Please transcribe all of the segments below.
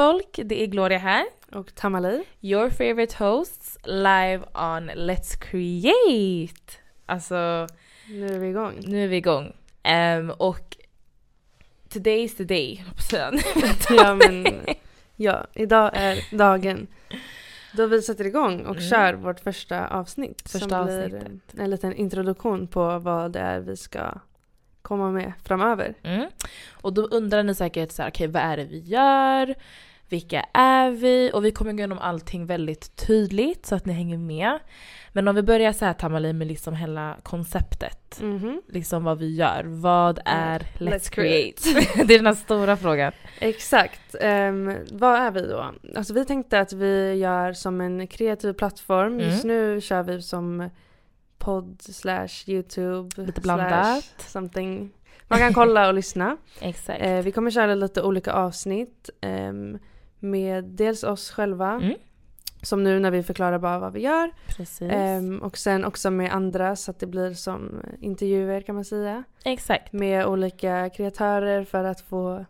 Folk, det är Gloria här. Och Tamali. Your favorite hosts live on Let's Create. Alltså, Nu är vi igång. nu är vi igång. Ehm, och today's the day, ja, men, ja, idag är dagen då vi sätter igång och Mm. kör vårt första avsnitt. Första som blir avsnittet. en liten introduktion på vad det är vi ska komma med framöver. Mm. Och då undrar ni säkert så här, okej vad är det vi gör? Vilka är vi? Och vi kommer gå igenom allting väldigt tydligt så att ni hänger med. Men om vi börjar så här Tamali med liksom hela konceptet. Mhm. Liksom vad vi gör. Vad är Let's, Let's Create? det är den här stora frågan. Exakt. Ehm, vad är vi då? Alltså vi tänkte att vi gör som en kreativ plattform. Mm. Just nu kör vi som podd slash YouTube. Lite blandat. slash Something. Man kan kolla och lyssna. Exakt. Eh, vi kommer köra lite olika avsnitt ehm, med dels oss själva, Mm. som nu när vi förklarar bara vad vi gör. Precis. Ehm, och sen också med andra så att det blir som intervjuer kan man säga. Exakt. Med olika kreatörer för att få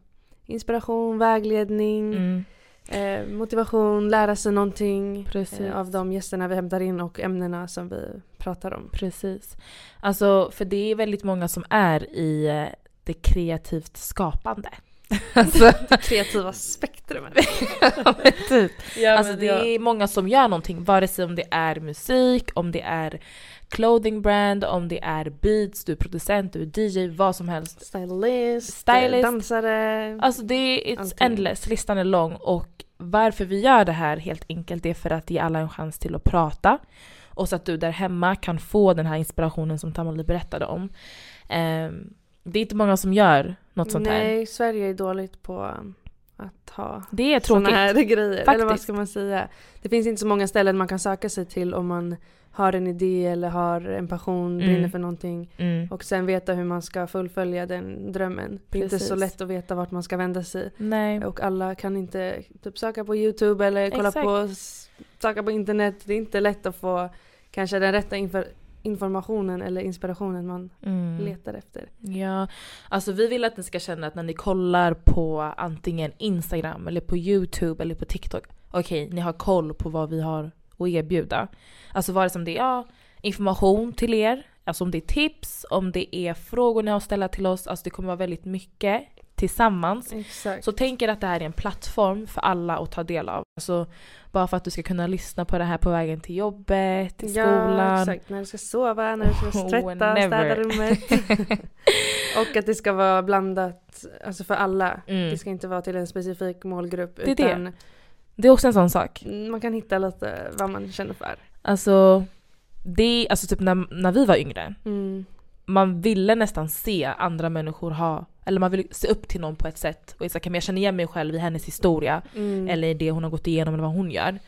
inspiration, vägledning, Mm. Eh, motivation, lära sig någonting eh, av de gästerna vi hämtar in och ämnena som vi pratar om. Precis. Alltså, för det är väldigt många som är i eh, det kreativt skapande. alltså, Det kreativa spektrumet. ja, men typ. ja, Alltså det är många som gör någonting, vare sig om det är musik, om det är clothing brand, om det är beats, du är producent, du är DJ, vad som helst. Stylist, Stylist. dansare. Alltså det är it's Allting. endless, listan är lång och varför vi gör det här helt enkelt det är för att ge alla en chans till att prata och så att du där hemma kan få den här inspirationen som Tamali berättade om. Ehm, det är inte många som gör något sånt här. Nej, Sverige är dåligt på att ha Det är tråkigt. här grejer. Eller vad Faktiskt. ska man säga? Det finns inte så många ställen man kan söka sig till om man har en idé eller har en passion, Mm. brinner för någonting. Mm. Och sen veta hur man ska fullfölja den drömmen. Det är inte så lätt att veta vart man ska vända sig. Nej. Och alla kan inte typ söka på YouTube eller kolla Exakt. på, söka på internet. Det är inte lätt att få kanske den rätta infor- informationen eller inspirationen man Mm. letar efter. Ja, alltså vi vill att ni ska känna att när ni kollar på antingen Instagram eller på YouTube eller på TikTok, okej, ni har koll på vad vi har att erbjuda. Alltså vare sig det är ja, information till er, alltså om det är tips, om det är frågor ni har att ställa till oss, alltså det kommer vara väldigt mycket tillsammans. Exakt. Så tänk er att det här är en plattform för alla att ta del av. Alltså bara för att du ska kunna lyssna på det här på vägen till jobbet, till Ja, skolan. exakt. När du ska sova, när du ska Oh, tvätta, never. städa rummet. och att det ska vara blandat alltså för alla. Mm. Det ska inte vara till en specifik målgrupp. Det är det. utan Det är också en sån sak. man kan hitta lite vad man känner för. Alltså, det, alltså typ när, när vi var yngre, Mm. man ville nästan se andra människor ha, eller man ville se upp till någon på ett sätt. Och så kan jag känna igen mig själv i hennes historia, Mm. eller i det hon har gått igenom eller vad hon gör.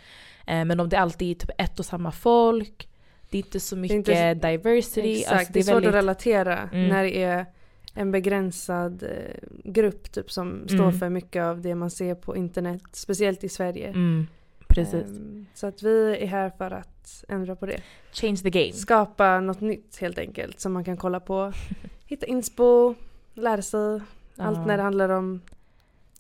Eh, men om det alltid är typ ett och samma folk, det är inte så är mycket inte diversity. Exakt, Alltså, det är svårt väldigt, att relatera Mm. när det är en begränsad eh, grupp typ, som står Mm. för mycket av det man ser på internet. Speciellt i Sverige. Mm, precis. Ehm, så att vi är här för att ändra på det. Change the game. Skapa något nytt helt enkelt som man kan kolla på. Hitta inspo, lära sig Allt när det handlar om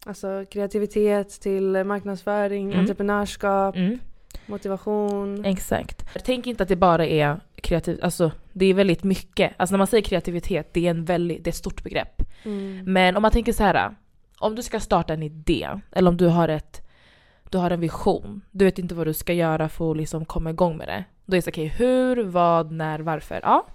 alltså, kreativitet till marknadsföring, Mm. entreprenörskap, Mm, motivation. exakt. Tänk inte att det bara är kreativt, alltså det är väldigt mycket. Alltså när man säger kreativitet, det är, en väldigt, det är ett stort begrepp. Mm. Men om man tänker så här, om du ska starta en idé, eller om du har ett du har en vision, du vet inte vad du ska göra för att liksom komma igång med det. Då är det så okej, hur, vad, när, varför? Ja,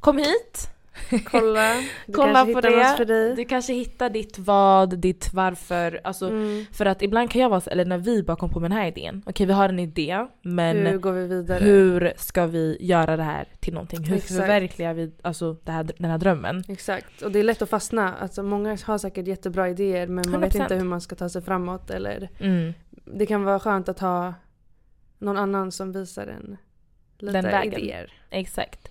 kom hit! Kolla, Kolla på det. Du kanske hittar ditt vad, ditt varför. Alltså, Mm. För att ibland kan jag vara eller när vi bara kom på den här idén. Okej, vi har en idé, men Hur hur, går vi vidare? ska vi göra det här till någonting? Hur Exakt. förverkligar vi alltså, det här, den här drömmen? Exakt, och det är lätt att fastna. Alltså, många har säkert jättebra idéer men man vet 100%. inte hur man ska ta sig framåt. Eller Mm. det kan vara skönt att ha någon annan som visar en lite Den vägen. idéer. Exakt.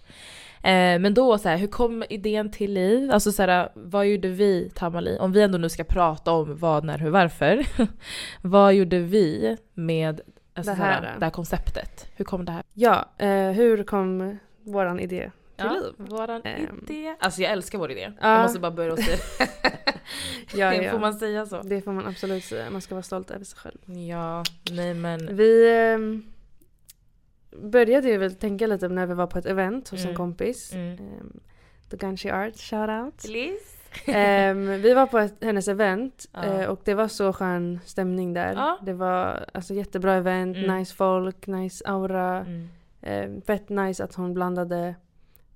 Eh, men då, så här, hur kom idén till liv? Alltså så här, vad gjorde vi, Tamali? Om vi ändå nu ska prata om vad, när, hur, varför. vad gjorde vi med alltså, Det så här, här. det här konceptet? Hur kom det här Ja, eh, hur kom våran idé till liv? Våran Ehm. idé. Alltså jag älskar vår idé. Ja. Jag måste bara börja och säga Ja, det. ja. Får man säga så? Det får man absolut säga, man ska vara stolt över sig själv. Ja, nej men. Vi ehm, började ju väl tänka lite när vi var på ett event hos en Mm. kompis. Mm. Um, The Gunchy Art, shout out. Liz? Ehm, vi var på ett, hennes event eh, och det var så skön stämning där. Ja. Det var alltså jättebra event, Mm. nice folk, nice aura. Mm. Eh, fett nice att hon blandade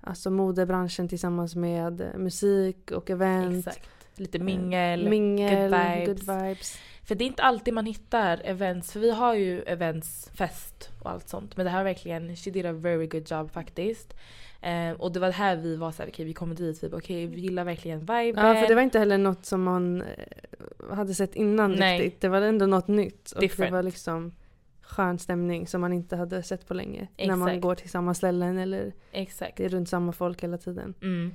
alltså modebranschen tillsammans med eh, musik och event. Exakt. Lite mingel. Mingel, good vibes. good vibes. För det är inte alltid man hittar events, för vi har ju events, fest och allt sånt. Men det här var verkligen, she did a very good job faktiskt. Eh, och det var här vi var såhär, okej vi kommer dit, vi bara okej vi gillar verkligen viben. Ja, för det var inte heller något som man eh, hade sett innan Nej. riktigt. Det var ändå något nytt. Och Different. det var liksom skön stämning som man inte hade sett på länge. När man Exakt. går till samma ställen eller Exakt. det är runt samma folk hela tiden. Mm.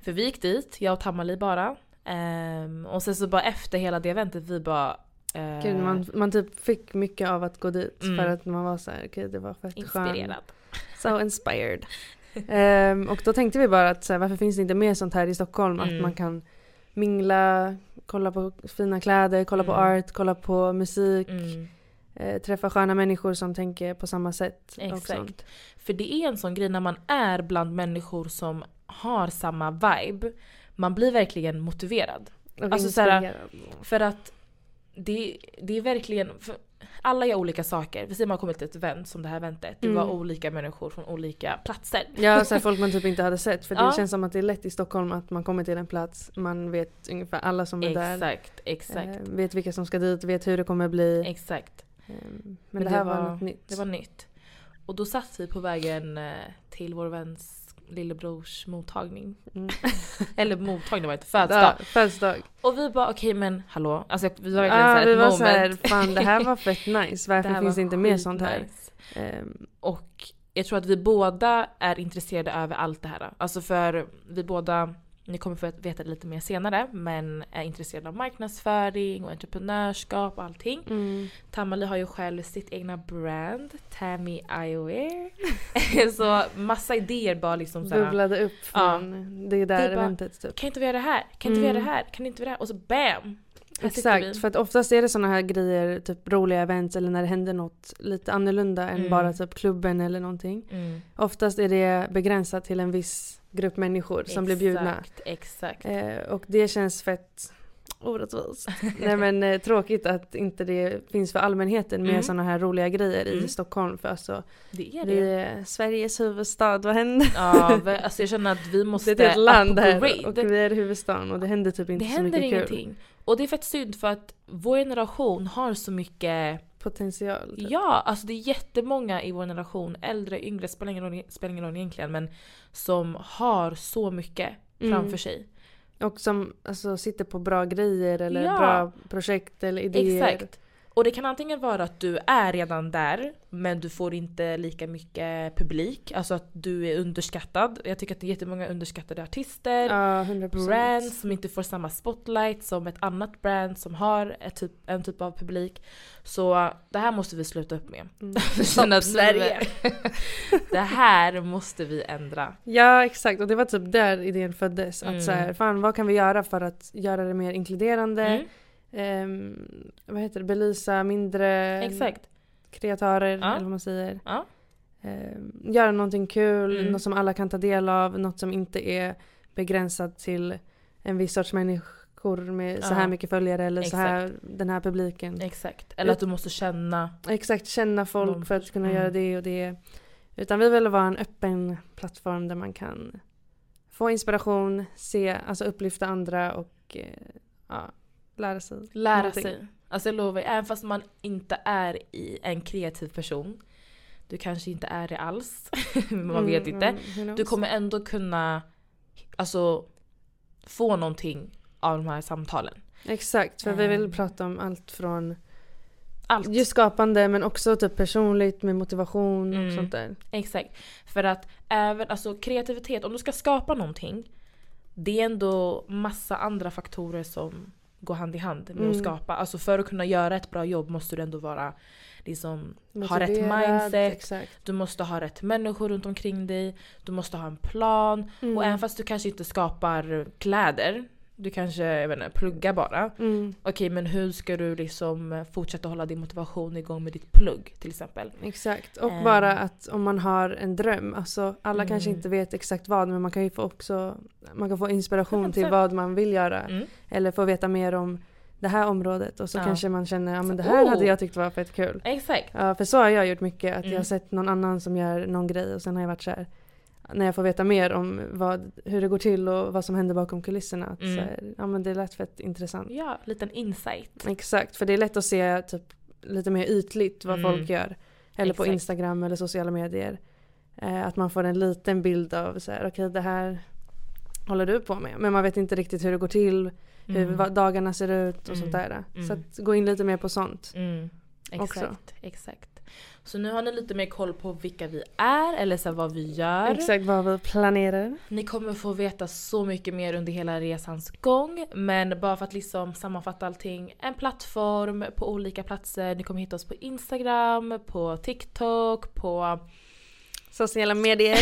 För vi gick dit, jag och Tamali bara. Ehm, och sen så bara efter hela det eventet, vi bara... eh, Gud, man, man typ fick mycket av att gå dit Mm. för att man var så här, okej det var fett inspirerad. So inspired. Ehm, och då tänkte vi bara att så här, varför finns det inte mer sånt här i Stockholm? Att Mm. man kan mingla, kolla på fina kläder, kolla på Mm. art, kolla på musik. Mm. Eh, träffa sköna människor som tänker på samma sätt. Exakt. För det är en sån grej när man är bland människor som har samma vibe. Man blir verkligen motiverad. Och Alltså så här, inspirerad. För att det, det är verkligen... Alla gör olika saker. Vi säger man kommer till ett event som det här eventet. Det var Mm. olika människor från olika platser. Ja, så folk man typ inte hade sett. För det Ja. känns som att det är lätt i Stockholm att man kommer till en plats, man vet ungefär alla som är där. Exakt, exakt. Eh, vet vilka som ska dit, vet hur det kommer bli. Exakt. Eh, men, Men det det här var, var- något nytt. Det var nytt. Och då satt vi på vägen eh, till vår väns lillebrors mottagning. Mm. Eller mottagning var det inte, födelsedag. Ja, födelsedag. Och vi bara okej men hallå. Alltså vi var verkligen Ja, såhär vi var moment. så här, fan det här var fett nice. Varför finns det inte mer sånt här? skitnice. Ehm, Och jag tror att vi båda är intresserade över allt det här. Alltså för vi båda, ni kommer få veta det lite mer senare, men är intresserade av marknadsföring och entreprenörskap och allting. mm. Tamali har ju själv sitt egna brand, Tammy Eyewear. så massa idéer bara liksom såhär. Bubblade upp Ja. från det där Det eventet typ. Kan inte vi göra det här? Kan inte vi Mm. göra det här? Kan inte vi göra det här? Och så BAM! Vi. Exakt, för att oftast är det såna här grejer, typ roliga events eller när det händer något lite annorlunda än Mm. bara typ klubben eller någonting. Mm. Oftast är det begränsat till en viss grupp människor som blir bjudna. Exakt, exakt. Eh, och det känns fett orättvist. Nej men eh, tråkigt att inte det finns för allmänheten med Mm. såna här roliga grejer i Mm. Stockholm. För alltså, Det är vi det. är Sveriges huvudstad, vad händer? Ja, alltså jag känner att vi Det måste är ett land här och vi är huvudstaden och det händer typ inte Det så händer mycket kul. ingenting. Och det är fett synd för att vår generation har så mycket Potential. typ. Ja, alltså det är jättemånga i vår generation, äldre, yngre, spelar ingen roll, spelar ingen roll egentligen, men som har så mycket Mm. framför sig. Och som alltså, sitter på bra grejer eller Ja. bra projekt eller idéer. Exakt. Och det kan antingen vara att du är redan där men du får inte lika mycket publik. Alltså att du är underskattad. Jag tycker att det är jättemånga underskattade artister. Ja, 100%. Brands som inte får samma spotlight som ett annat brand som har ett typ, en typ av publik. Så det här måste vi sluta upp med. Mm. Att Sverige. det här måste vi ändra. Ja exakt och det var typ där idén föddes. Mm. Att så här, fan vad kan vi göra för att göra det mer inkluderande? Mm, Ehm, vad heter det? Belysa mindre exakt. kreatörer Ja. eller vad man säger. Ja. Ehm, göra någonting kul, Mm. något som alla kan ta del av, något som inte är begränsat till en viss sorts människor med så här mycket följare eller så här, den här publiken. Exakt. Eller att du måste känna. Exakt, känna folk Någon för att kunna mm. göra det och det. Utan vi vill vara en öppen plattform där man kan få inspiration, se, alltså upplyfta andra och eh, ja, lära sig. Lära någonting. sig. Alltså jag lovar, även fast man inte är i en kreativ person. Du kanske inte är det alls. man vet Mm, inte. mm? Du kommer ändå kunna alltså, få någonting av de här samtalen. Exakt, för vi vill Ehm. prata om allt från Allt. just skapande men också typ personligt med motivation och Mm. sånt där. Exakt. För att även alltså, kreativitet, om du ska skapa någonting. Det är ändå massa andra faktorer som går hand i hand med att Mm. skapa. Alltså för att kunna göra ett bra jobb måste du ändå vara liksom, ha rätt mindset. Exakt. Du måste ha rätt människor runt omkring dig. Du måste ha en plan. Mm. Och även fast du kanske inte skapar kläder. Du kanske jag vet inte, pluggar bara. Mm, Okej men hur ska du liksom fortsätta hålla din motivation igång med ditt plugg till exempel? exakt. Och Ehm. bara att om man har en dröm, alltså alla kanske Mm. inte vet exakt vad men man kan ju få också man kan få inspiration till 100%. vad man vill göra. Mm. Eller få veta mer om det här området och så Ja. kanske man känner ja men det här Oh. hade jag tyckt var fett kul. Exakt. Ja för så har jag gjort mycket, att jag Mm. har sett någon annan som gör någon grej och sen har jag varit så här när jag får veta mer om vad, hur det går till och vad som händer bakom kulisserna. Att Mm. så här, ja men det lät fett intressant. Ja, liten insight. Exakt, för det är lätt att se typ lite mer ytligt vad Mm. folk gör. Eller på Exakt. Instagram eller sociala medier. Eh, att man får en liten bild av så här, okej det här håller du på med. Men man vet inte riktigt hur det går till, hur Mm. dagarna ser ut och Mm. sånt där. Mm. Så att gå in lite mer på sånt. Mm. Exakt, Också. exakt. Så nu har ni lite mer koll på vilka vi är eller så vad vi gör. Exakt vad vi planerar. Ni kommer få veta så mycket mer under hela resans gång. Men bara för att liksom sammanfatta allting. En plattform på olika platser. Ni kommer hitta oss på Instagram, på TikTok, på... Sociala medier,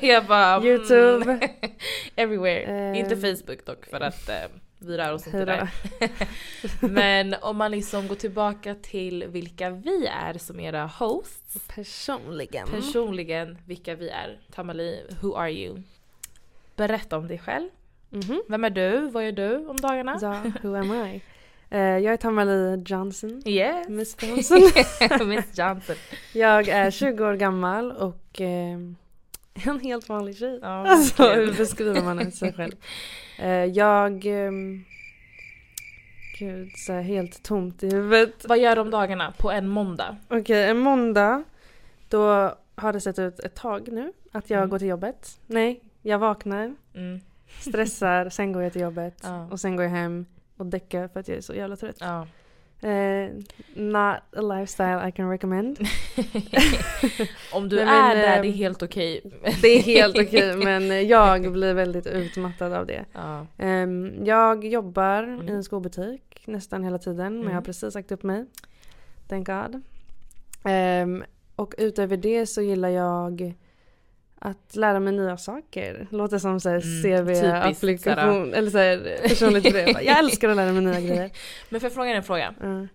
Jag bara... mm, Youtube. everywhere. Ehm. Inte Facebook dock för att eh, vi rör oss inte där. Men om man liksom går tillbaka till vilka vi är som era hosts. Personligen. Personligen vilka vi är. Tamali, who are you? Berätta om dig själv. Mhm. Vem är du? Vad gör du om dagarna? Ja, who am I? Eh, jag är Tamali Johnson. Yes. Miss Johnson. Miss Johnson. Jag är 20 år gammal och eh, en helt vanlig tjej. Ja, Alltså hur beskriver man sig själv? Eh, jag... ehm, gud, så helt tomt i huvudet. Vad gör om dagarna på en måndag? Okej, en måndag. Då har det sett ut ett tag nu att jag Mm. går till jobbet. Nej, jag vaknar, Mm. stressar, sen går jag till jobbet. Ja. Och sen går jag hem och däckar för att jag är så jävla trött. Ja. Eh, not a lifestyle I can recommend. om du Nej, är men, där, ehm, det är helt okej. Det är helt okej men jag blir väldigt utmattad av det. Ja. Ehm, jag jobbar Mm. i en skobutik nästan hela tiden men jag har Mm. precis sagt upp mig. Thank God. Ehm, och utöver det så gillar jag att lära mig nya saker. Låter som så här Mm, CV-applikation eller så här personligt brev. Jag älskar att lära mig nya grejer. Men får jag fråga dig en fråga? Mm.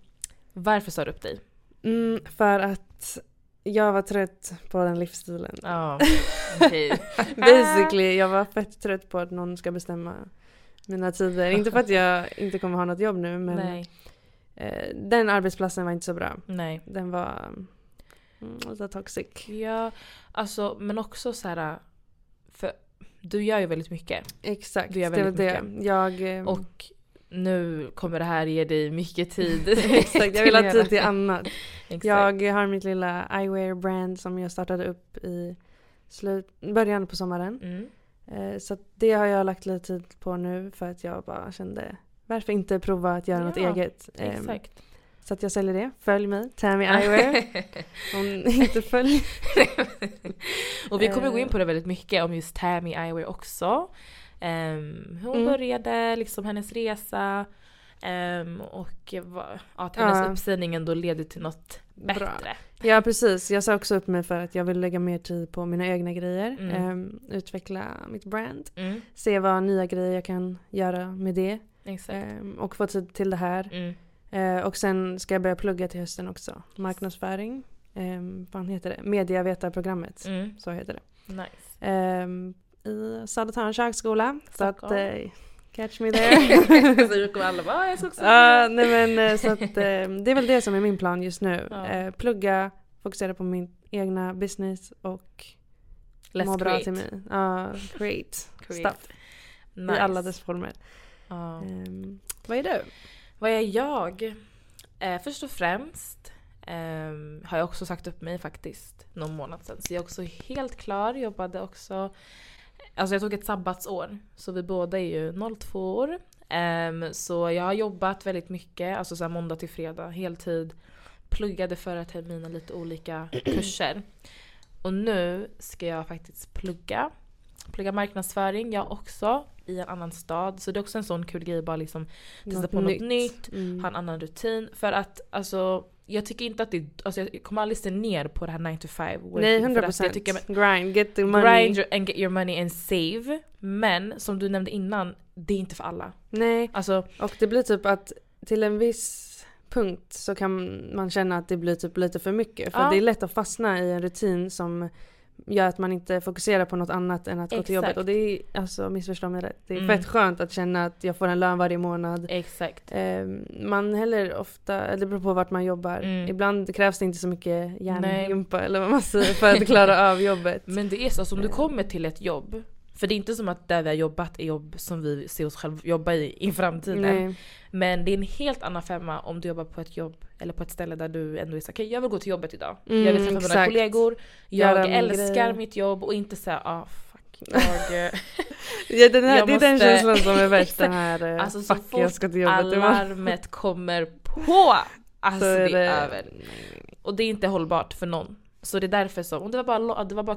Varför sa du upp dig? Mm, för att jag var trött på den livsstilen. Ja, okej. Basically, jag var fett trött på att någon ska bestämma mina tider. Inte för att jag inte kommer ha något jobb nu men Nej, eh, den arbetsplatsen var inte så bra. nej. Den var mm, lite toxic. Ja, alltså men också så här. För du gör ju väldigt mycket. Exakt, Du gör det var väldigt det. Jag, eh, Och nu kommer det här ge dig mycket tid. exakt, jag vill ha tid till annat. Jag har mitt lilla eyewear-brand som jag startade upp i slut, början på sommaren. Mm. Eh, så det har jag lagt lite tid på nu för att jag bara kände varför inte prova att göra något Ja, eget. Eh, Exakt. Så att jag säljer det. Följ mig, Tammy Eyewear. Om inte följer. och vi kommer gå in Eh. på det väldigt mycket om just Tammy Eyewear också. Um, hur hon Mm. började, liksom hennes resa. ehm, och ja, att hennes Ja. uppsägning ändå leder till något Bra. bättre. Ja precis, jag sa också upp mig för att jag vill lägga mer tid på mina egna grejer. Mm. Ehm, utveckla mitt brand. Mm, Se vad nya grejer jag kan göra med det. Ehm, och få tid till det här. Eh, och sen ska jag börja plugga till hösten också. Marknadsföring. Um, vad heter det? Mediavetarprogrammet. Mm. Så heter det. Nice. Ehm, I Södertörns högskola. Så att, eh, catch me there. så då kommer alla bara "Ah, jag ska också Ja, nej men eh, så att eh, det är väl det som är min plan just nu. Ja. Eh, plugga, fokusera på min egna business och Let's må bra create. till mig. Ja, create, Create. stuff Nice. i alla dess former. Ja. Ehm, vad är du? Vad är jag? Eh, först och främst ehm, har jag också sagt upp mig faktiskt någon månad sedan. Så jag är också helt klar. Jobbade också... Alltså jag tog ett sabbatsår. Så vi båda är ju 02 år. Ehm, så jag har jobbat väldigt mycket, alltså så måndag till fredag, heltid. Pluggade förra terminen lite olika kurser. Och nu ska jag faktiskt plugga. Plugga marknadsföring, jag också. I en annan stad. Så det är också en sån kul grej bara liksom testa på något nytt. Mm. ha en annan rutin. För att alltså, jag tycker inte att det alltså jag kommer aldrig se ner på det här 9 to 5 working. Nej, för 100 att jag tycker procent. Grind, get the money. Grind and get your money and save. Men som du nämnde innan, det är inte för alla. Nej, Alltså, och det blir typ att till en viss punkt så kan man känna att det blir typ lite för mycket. För Ja. det är lätt att fastna i en rutin som gör att man inte fokuserar på något annat än att gå till jobbet. Exakt. Och det är, alltså missförstå mig rätt, det är Mm. fett skönt att känna att jag får en lön varje månad. exakt. Eh, man heller ofta, det beror på vart man jobbar. Mm. Ibland krävs det inte så mycket hjärngympa eller vad man säger för att klara av jobbet. Men det är så, alltså, om du Eh. kommer till ett jobb. För det är inte som att där vi har jobbat är jobb som vi ser oss själva jobba i i framtiden. Nej. Men det är en helt annan femma om du jobbar på ett jobb eller på ett ställe där du ändå är såhär, okej jag vill gå till jobbet idag. Mm, jag vill träffa mina exakt. kollegor, jag älskar grej. mitt jobb och inte säga ah fuck. Jag, Ja, den här, Jag det är den måste- känslan som är värst. Den här eh, alltså så fuck jag ska till jobbet imorgon. alarmet kommer på, alltså Så det är över. Och det är inte hållbart för någon. Så det är därför så, och det var bara, det var bara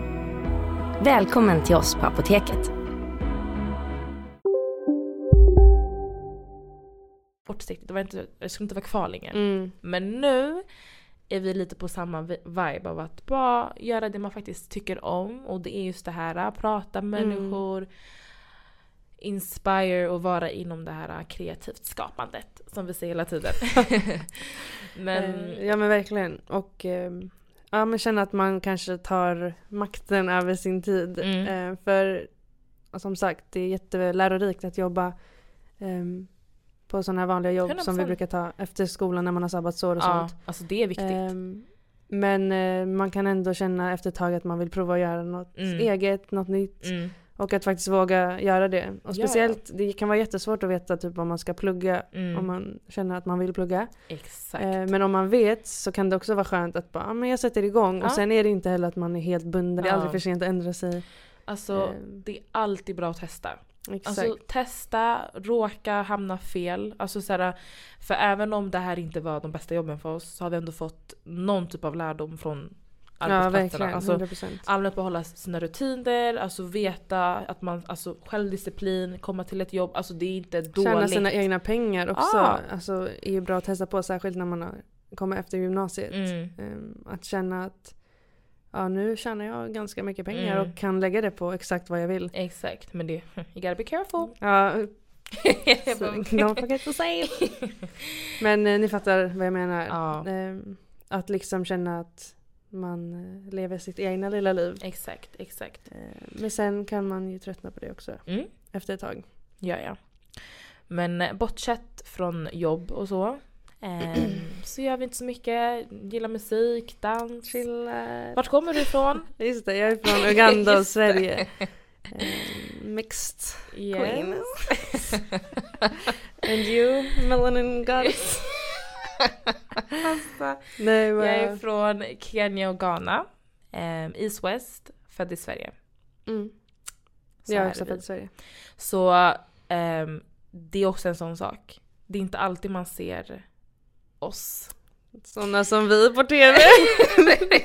Välkommen till oss på Apoteket. kortsiktigt, det, var inte, det skulle inte vara kvar längre. Mm. Men nu är vi lite på samma vi- vibe av att bara göra det man faktiskt tycker om. Och det är just det här, att prata med Mm. människor, inspire och vara inom det här kreativt skapandet. Som vi säger hela tiden. men Eh, Ja men verkligen. Och eh, ja, men känna att man kanske tar makten över sin tid. Mm. Eh, för som sagt, det är jättelärorikt att jobba ehm, på sådana här vanliga jobb som vi 100%. brukar ta efter skolan när man har sabbatsår och ja, sånt. alltså det är viktigt. Ehm, men eh, man kan ändå känna efter ett tag att man vill prova att göra något Mm. eget, något nytt. Mm. Och att faktiskt våga göra det. Och Ja. speciellt, det kan vara jättesvårt att veta typ om man ska plugga, Mm. om man känner att man vill plugga. Exakt. Eh, men om man vet så kan det också vara skönt att bara, ah, men jag sätter igång. Ja. Och sen är det inte heller att man är helt bunden, det är Ja. aldrig för sent att ändra sig. alltså ehm. det är alltid bra att testa. Exakt. Alltså testa, råka, hamna fel. Alltså så här, för även om det här inte var de bästa jobben för oss så har vi ändå fått någon typ av lärdom från Ja arbetsplatserna. verkligen, alltså, 100%. allmänt behålla sina rutiner, alltså veta att man, alltså självdisciplin, komma till ett jobb, alltså det är inte dåligt. Tjäna sina egna pengar också. Ah. Alltså, är ju bra att testa på särskilt när man kommer efter gymnasiet. Mm. Ehm, att känna att ja, nu tjänar jag ganska mycket pengar Mm. och kan lägga det på exakt vad jag vill. Exakt, men det, you gotta be careful. Ja, så, don't forget to save. Men eh, ni fattar vad jag menar. ja, Ehm, att liksom känna att man eh, lever sitt egna lilla liv. exakt, exakt. Ehm, men sen kan man ju tröttna på det också Mm. efter ett tag. Ja, ja. Men eh, bortsett från jobb och så, ehm, så gör vi inte så mycket. Gillar musik, dans. Chilla. Vart kommer du ifrån? Just det, jag är från Uganda och. Sverige. Ehm, mixed. Queen. And you, Melanin Goddess? Alltså, Nej, jag vad... är från Kenya och Ghana. Um, East West, född i Sverige. Mm. Så Jag är också född i Sverige. Så ehm, det är också en sån sak. Det är inte alltid man ser oss. Sådana som vi på TV.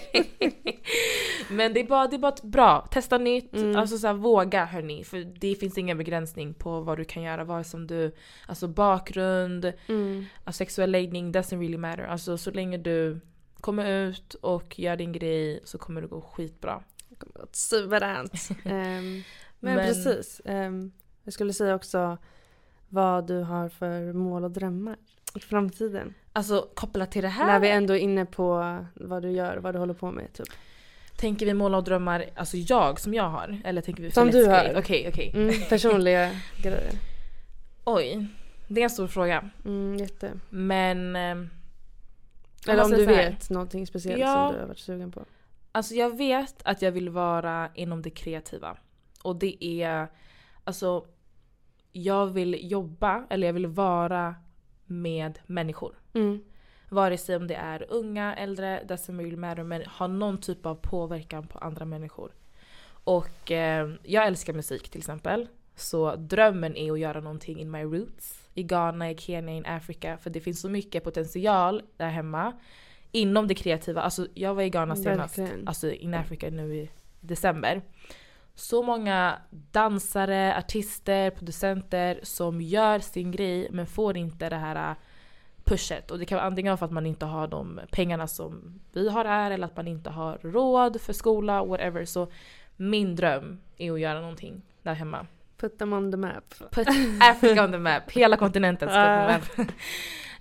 Men det är bara, det är bara bra, testa nytt, Mm. alltså så här, våga hörni. För det finns ingen begränsning på vad du kan göra, vare som du, alltså bakgrund, Mm. alltså sexuell läggning, doesn't really matter. Alltså så länge du kommer ut och gör din grej så kommer det gå skitbra. Det kommer att suveränt. Ehm, men, Men- precis. Ehm, jag skulle säga också vad du har för mål och drömmar i framtiden. Alltså kopplat till det här, När vi ändå är inne på vad du gör, vad du håller på med. Typ. tänker vi mål och drömmar, alltså jag som jag har? Eller tänker vi Som du har. Okej, okej. Mm, personliga grejer. Oj, det är en stor fråga. Mm, jätte. Men... ehm, Eller om du vet någonting speciellt Ja. som du har varit sugen på. Alltså jag vet att jag vill vara inom det kreativa. Och det är, alltså, jag vill jobba, eller jag vill vara med människor. Mm. Vare sig om det är unga, äldre, matter, men ha någon typ av påverkan på andra människor. Och eh, jag älskar musik till exempel. Så drömmen är att göra någonting in my roots. I Ghana, i Kenya, i Afrika. För det finns så mycket potential där hemma. Inom det kreativa. Alltså jag var i Ghana senast. Verkligen. Alltså in Africa nu i december. Så många dansare, artister, producenter som gör sin grej men får inte det här äh, pushet. Och det kan vara antingen för att man inte har de pengarna som vi har här eller att man inte har råd för skola, whatever. Så min dröm är att göra någonting där hemma. Put them on the map. Put Africa on the map. Hela kontinenten ska Ah. på map.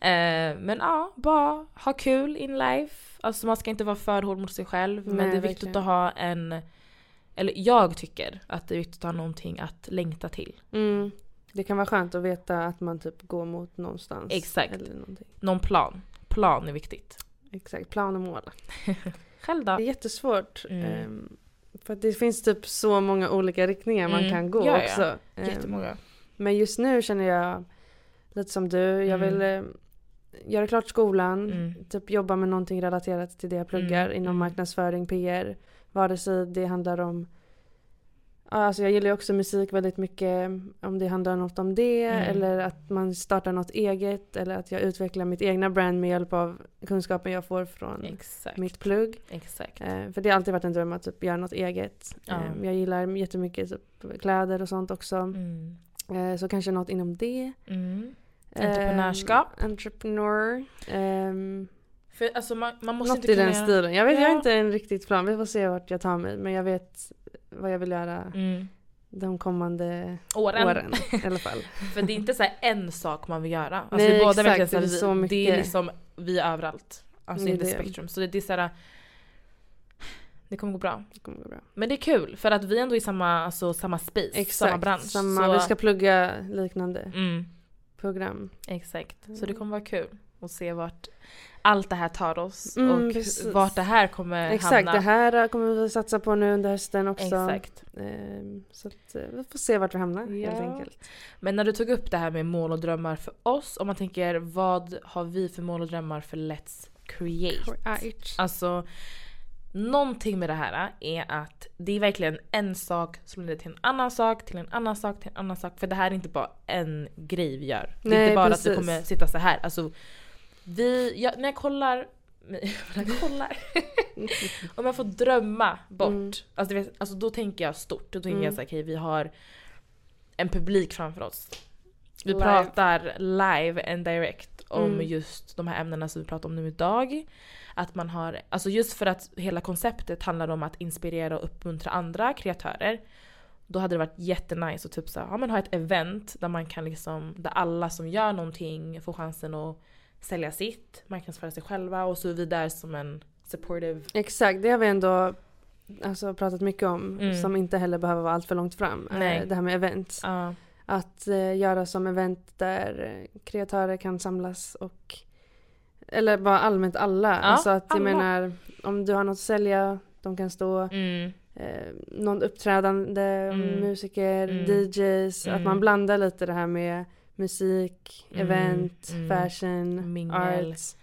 Eh, men ja, bara ha kul in life. Alltså man ska inte vara för hård mot sig själv. men Nej, det är viktigt verkligen. att ha en... Eller jag tycker att det är viktigt att ha någonting att längta till. Mm. Det kan vara skönt att veta att man typ går mot någonstans. Exakt. Eller någonting. Någon plan. Plan är viktigt. Exakt, plan och mål. Själv Det är då? jättesvårt. Mm. ehm, för att det finns typ så många olika riktningar man Mm. kan gå Ja, också. Ehm, Jättemånga. Men just nu känner jag lite som du. Jag Mm. vill eh, göra klart skolan. Mm. Typ jobba med någonting relaterat till det jag pluggar Mm, inom mm. marknadsföring, PR. Vare sig det handlar om Alltså jag gillar ju också musik väldigt mycket. Om det handlar något om det Mm. eller att man startar något eget eller att jag utvecklar mitt egna brand med hjälp av kunskapen jag får från Exakt. mitt plugg. Exakt. Eh, för det har alltid varit en dröm att typ göra något eget. Ja. Eh, jag gillar jättemycket typ, kläder och sånt också. Mm. Eh, så kanske något inom det. Mm. Eh, Entreprenörskap. entrepreneur. För alltså man, man måste något inte i den kunna... stilen. Jag vet, jag Ja. har inte en riktigt plan. Vi får se vart jag tar mig. Men jag vet vad jag vill göra Mm. de kommande Åren. åren i alla fall. För det är inte så här en sak man vill göra. Alltså Nej, båda exakt, verkligen så är så vi- det är mycket. liksom vi överallt. Alltså Det är in the det. spectrum. Så det, det är så här, Det kommer gå bra. Det kommer gå bra. Men det är kul för att vi ändå är i samma, alltså, samma space, Exakt. samma bransch. Samma, så, Vi ska plugga liknande mm, program. exakt. Så Mm. det kommer vara kul att se vart allt det här tar oss Mm, och precis. vart det här kommer Exakt, hamna. det här kommer vi satsa på nu under hösten också. Exakt. Ehm, så att, eh, vi får se vart vi hamnar Ja. helt enkelt. Men när du tog upp det här med mål och drömmar för oss, om man tänker vad har vi för mål och drömmar för Let's Create? Right. Alltså, någonting med det här är att det är verkligen en sak som leder till en annan sak, till en annan sak, till en annan sak. För det här är inte bara en grej vi gör. Det är Nej, inte bara att precis. vi kommer sitta så här. Alltså, vi, jag, när jag kollar jag kollar. om jag får drömma bort. Mm. Alltså, vet, alltså då tänker jag stort. Då tänker Mm. jag såhär, okej vi har en publik framför oss. Vi Live. pratar live and direct om Mm. just de här ämnena som vi pratar om nu idag. Att man har, alltså just för att hela konceptet handlar om att inspirera och uppmuntra andra kreatörer. Då hade det varit jättenice att typ så ja, men ha ett event där man kan liksom, där alla som gör någonting får chansen att sälja sitt, marknadsföra sig själva och så är vi där som en supportive Exakt, det har vi ändå alltså, pratat mycket om. Mm. Som inte heller behöver vara allt för långt fram. Eh, Nej. Det här med events. Ja. Att eh, göra som event där kreatörer kan samlas och eller bara allmänt alla. Ja, alltså att jag alla. menar om du har något att sälja, de kan stå Mm. eh, någon uppträdande, Mm. musiker, Mm. DJs. Att Mm. man blandar lite det här med musik, Mm. event, Mm. fashion, Mingel. arts,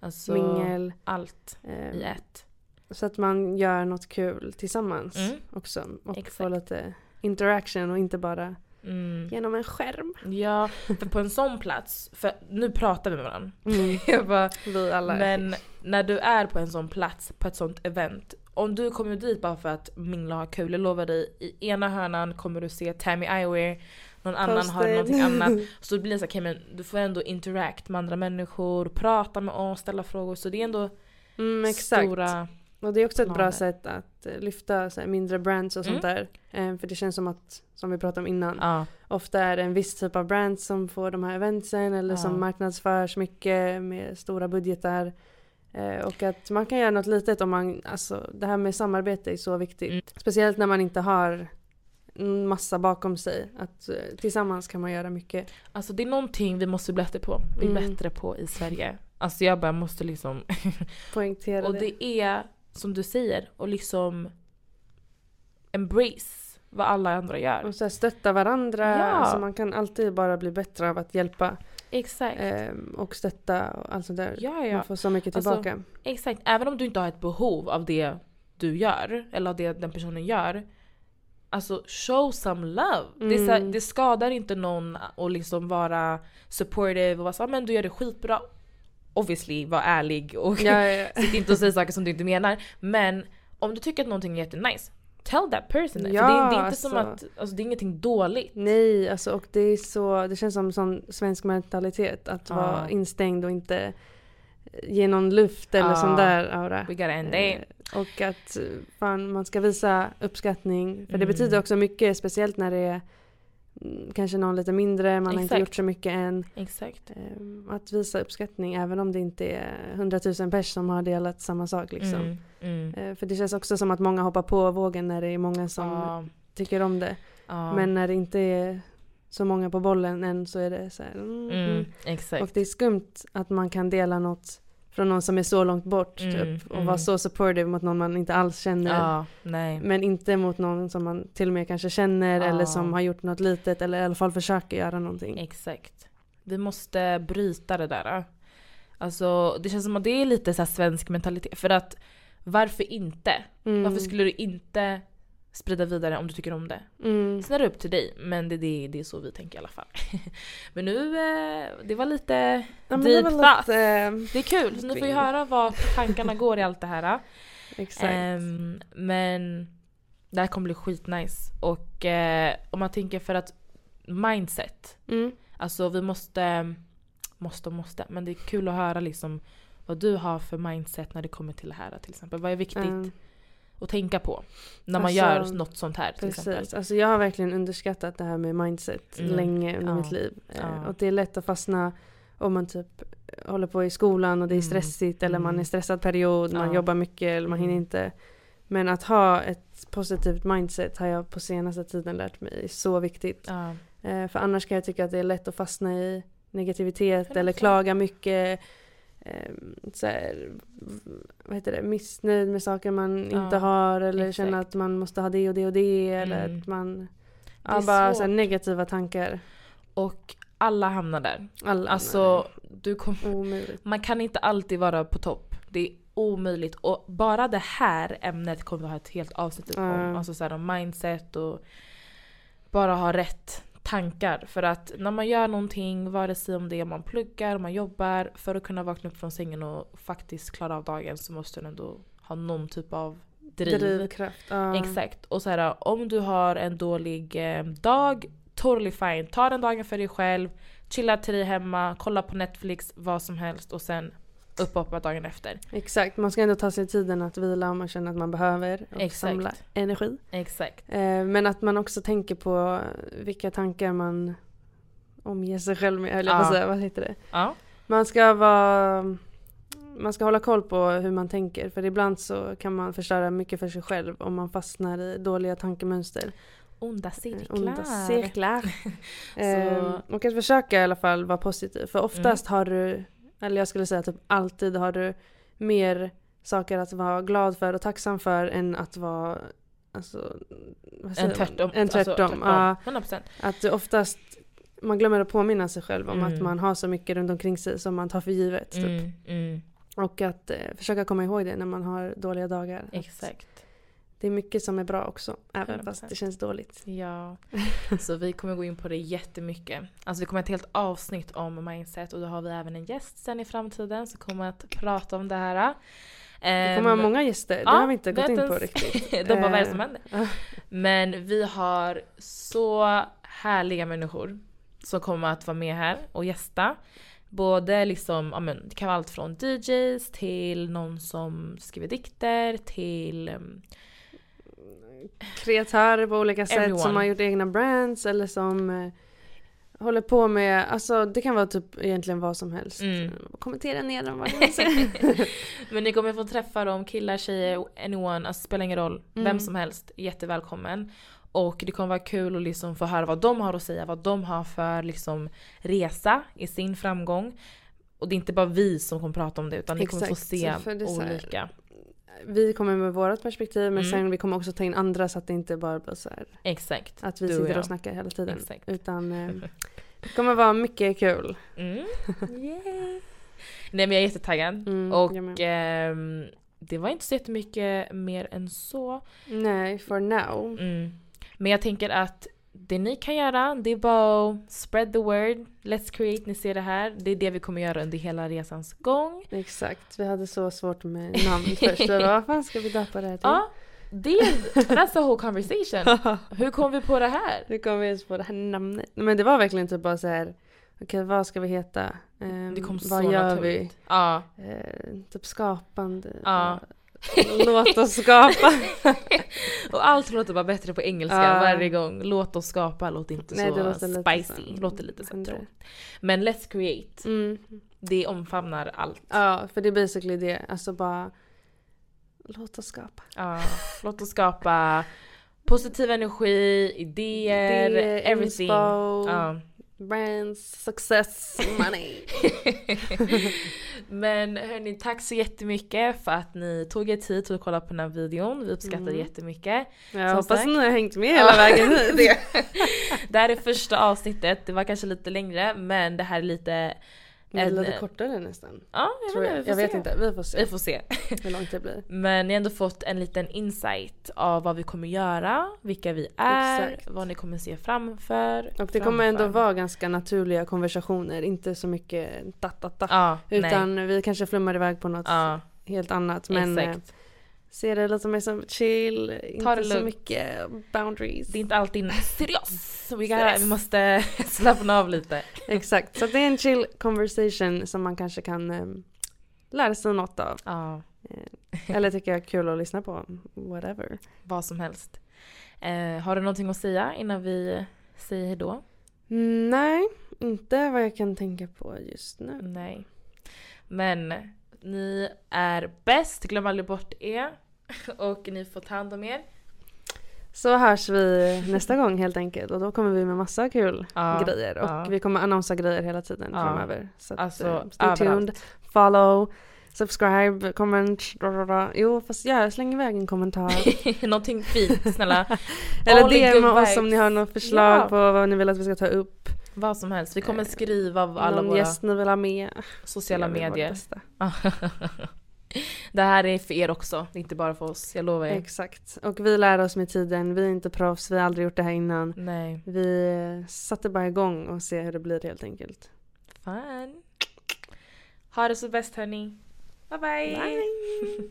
Alltså mingel. allt eh, i ett. Så att man gör något kul tillsammans Mm. också. Och Exakt. får lite interaction och inte bara Mm. genom en skärm. Ja, för på en sån plats, för nu pratar vi med varandra. Mm. Jag bara, Vi alla. men när du är på en sån plats, på ett sånt event. Om du kommer dit bara för att mingla och ha kul, jag lovar dig, i ena hörnan kommer du se Tammy Eyewear, någon annan har någonting annat. Så det blir så okej men du får ändå interact med andra människor, prata med oss, ställa frågor. Så det är ändå Mm, stora... Och det är också ett bra sätt att eh, lyfta här, mindre brands och sånt där. Eh, för det känns som att, som vi pratade om innan, Ja. ofta är det en viss typ av brands som får de här eventsen eller Ja. som marknadsförs mycket med stora budgetar. Eh, och att man kan göra något litet om man, alltså det här med samarbete är så viktigt. Mm. Speciellt när man inte har massa bakom sig. Att eh, tillsammans kan man göra mycket. Alltså det är någonting vi måste bli bättre på. Bli Mm. bättre på i Sverige. Alltså jag bara måste liksom... Poängtera och det. det är som du säger, och liksom embrace vad alla andra gör. Och så här, stötta varandra. Ja. Alltså man kan alltid bara bli bättre av att hjälpa. Exakt. Ehm, och stötta och allt sånt där. Ja, ja. Man får så mycket Alltså, tillbaka. Exakt. Även om du inte har ett behov av det du gör, eller av det den personen gör. Alltså show some love. Det, är så här, Mm. det skadar inte någon att liksom vara supportive och vara så "Ah, men du gör det skitbra. Obviously, var ärlig och ja, ja, sitt inte och säg saker som du inte menar. Men om du tycker att någonting är jättenice, tell that person it. Ja, det, det är inte som alltså. att, alltså det är ingenting dåligt. Nej, alltså, och det är så, det känns som sån svensk mentalitet. Att Ja. vara instängd och inte ge någon luft eller Ja. sån där aura. We gotta end it. Eh, och att fan, man ska visa uppskattning. För det Mm. betyder också mycket, speciellt när det är mm, kanske någon lite mindre, man har inte Exakt. gjort så mycket än. Exakt. Eh, Att visa uppskattning även om det inte är hundratusen pers som har delat samma sak. Liksom. Mm, mm. Eh, För det känns också som att många hoppar på vågen när det är många som Ja, tycker om det. ja. Men när det inte är så många på bollen än så är det så här. Mm, mm, mm. exakt. Och det är skumt att man kan dela något från någon som är så långt bort Mm, typ, och mm. vara så supportive mot någon man inte alls känner. Ja. Men inte mot någon som man till och med kanske känner Ja. eller som har gjort något litet eller i alla fall försöker göra någonting. Exakt. Vi måste bryta det där. Alltså det känns som att det är lite så svensk mentalitet. För att varför inte? Mm. Varför skulle du inte sprida vidare om du tycker om det? Mm. Sen är det upp till dig, men det, det, det är så vi tänker i alla fall. men nu, eh, det var lite Ja, deep det thought. var lite, Det är kul, så ni får ju höra vad tankarna går i allt det här. exakt. Ehm, men det här kommer bli skitnice. Och eh, om man tänker för att mindset. Mm. Alltså vi måste, måste och måste. Men det är kul att höra liksom vad du har för mindset när det kommer till det här till exempel. Vad är viktigt Mm. Att tänka på när man Alltså, gör något sånt här till exempel. Precis. Alltså jag har verkligen underskattat det här med mindset Mm. länge under Ja. mitt liv. Eh, Ja. Och det är lätt att fastna om man typ håller på i skolan och det är Mm. stressigt eller man Mm. är stressad period, man Ja. jobbar mycket eller man hinner Mm. inte. Men att ha ett positivt mindset har jag på senaste tiden lärt mig är så viktigt. Eh, För annars kan jag tycka att det är lätt att fastna i negativitet man eller klaga mycket. Eh, Så här, vad heter det, missnöjd med saker man Ja, inte har eller exakt. känna att man måste ha det och det och det eller Mm. att man ja, bara så här negativa tankar. Och alla hamnar där. Alla Alltså, du kom, omöjligt. man kan inte alltid vara på topp. Det är omöjligt. Och bara det här ämnet kommer vi ha ett helt avsnitt om. Ja. Alltså så här, om mindset och bara ha rätt tankar. För att när man gör någonting, vare sig om det är man pluggar, man jobbar, för att kunna vakna upp från sängen och faktiskt klara av dagen så måste du ändå ha någon typ av driv. Drivkraft. Ja. Exakt. Och så här, om du har en dålig eh, dag, totally fine. Ta den dagen för dig själv, chilla till dig hemma, kolla på Netflix, vad som helst och sen upp och hoppa dagen efter. Exakt, man ska ändå ta sig tiden att vila om man känner att man behöver och Exakt. samla energi. Exakt. Eh, men att man också tänker på vilka tankar man omger sig själv med, eller Ja. vad säga, vad heter det? Ja. Man ska vara man ska hålla koll på hur man tänker för ibland så kan man förstöra mycket för sig själv om man fastnar i dåliga tankemönster. Onda cirklar. Onda cirklar. Eh, och att försöka i alla fall vara positiv för oftast har du, eller jag skulle säga typ alltid har du mer saker att vara glad för och tacksam för än att vara Alltså, En tvärtom. En tvärtom. Alltså, ja. 100%. Att oftast, man glömmer att påminna sig själv om Mm. att man har så mycket runt omkring sig som man tar för givet. Typ. Mm, mm, Och att eh, försöka komma ihåg det när man har dåliga dagar. Exakt. Det är mycket som är bra också, även 100%. fast det känns dåligt. Ja, så vi kommer gå in på det jättemycket. Alltså vi kommer ha ett helt avsnitt om mindset och då har vi även en gäst sen i framtiden som kommer att prata om det här. Det kommer vara många gäster, det ja, har vi inte gått in på riktigt. De bara, vad är det Eh, som händer? ja. Men vi har så härliga människor som kommer att vara med här och gästa. Både liksom, ja men det kan vara allt från DJs till någon som skriver dikter till um, Kreatörer på olika sätt Everyone. som har gjort egna brands eller som eh, håller på med, alltså det kan vara typ egentligen vad som helst. Mm. Kommentera nedan vad man säger. Men ni kommer få träffa dem, killar, tjejer, anyone, alltså spelar ingen roll. Mm. Vem som helst, jättevälkommen. Och det kommer vara kul att liksom få höra vad de har att säga, vad de har för liksom resa i sin framgång. Och det är inte bara vi som kommer prata om det utan ni kommer få Exakt, se olika. Vi kommer med vårt perspektiv men Mm. sen vi kommer också ta in andra så att det inte bara blir så här Exakt. att vi Du och sitter jag. och snackar hela tiden. Exakt. Utan eh, det kommer vara mycket kul. Mm. Yay. Nej men jag är jättetaggad. Mm, och ehm, det var inte så jättemycket mer än så. Nej, for now. Mm. Men jag tänker att det ni kan göra, det är bara att spread the word. Let's create, ni ser det här. Det är det vi kommer göra under hela resans gång. Exakt, vi hade så svårt med namn först. Vad fan ska vi döpa det här till? Ja, det är, that's the whole conversation. Hur kom vi på det här? Hur kom vi ens på det här namnet? Men det var verkligen typ bara så här. Okej, vad ska vi heta? Ehm, Det kom vad så gör naturligt. Ja. vi? Eh, typ skapande. Ja. Låt oss skapa. Och allt låter bara bättre på engelska Ja. varje gång. Låt oss skapa låter inte Nej, så låter lite spicy. som- låter lite så tråkigt. Men let's create. Mm. Det omfamnar allt. Ja, för det är basically det. Alltså bara låt oss skapa. Ja, låt oss skapa positiv energi, idéer, Idéer, everything. Brands, success, money. Men hörni, tack så jättemycket för att ni tog er tid till att kolla på den här videon. Vi uppskattar Mm. jättemycket. Jag Som hoppas sagt. ni har hängt med hela vägen hit. det här är första avsnittet, det var kanske lite längre men det här är lite... En- lite kortare nästan. Ja, jag Tror vet, jag. jag får vet se. inte, vi får se Vi får se. hur långt det blir. Men ni har ändå fått en liten insight av vad vi kommer göra, vilka vi är, Exakt. vad ni kommer se framför. Och det kommer ändå framför. vara ganska naturliga konversationer, inte så mycket da-da-da. Ja, Utan nej. vi kanske flummar iväg på något Ja, helt annat. Men eh, exakt. Se det lite mer som chill, inte det så mycket boundaries. Det är inte alltid seriöst. Vi, kan- vi måste slappna av lite. Exakt, så det är en chill conversation som man kanske kan eh, lära sig något av. Ja, Eller tycker jag är kul att lyssna på. Whatever. vad som helst. Eh, har du någonting att säga innan vi säger hejdå? Mm, nej, inte vad jag kan tänka på just nu. Nej. Men ni är bäst, glöm aldrig bort er. Och ni får ta hand om er. Så hörs vi nästa gång helt enkelt och då kommer vi med massa kul Ja, grejer och ja. vi kommer annonsa grejer hela tiden Ja. framöver. Så att, Alltså, eh, stay överallt. tuned, follow, subscribe, comment. Jo fast jag släng iväg en kommentar. Någonting fint, snälla. Eller DM oss om ni har något förslag Ja. på vad ni vill att vi ska ta upp. Vad som helst. Vi kommer skriva av alla Någon våra gäst ni vill ha med. sociala medier. Det här är för er också, inte bara för oss. Jag lovar er. Exakt. Och vi lär oss med tiden. Vi är inte proffs, vi har aldrig gjort det här innan. Nej. Vi satte bara igång och ser hur det blir helt enkelt. Fun. Ha det så bäst hörni. Bye bye. Bye.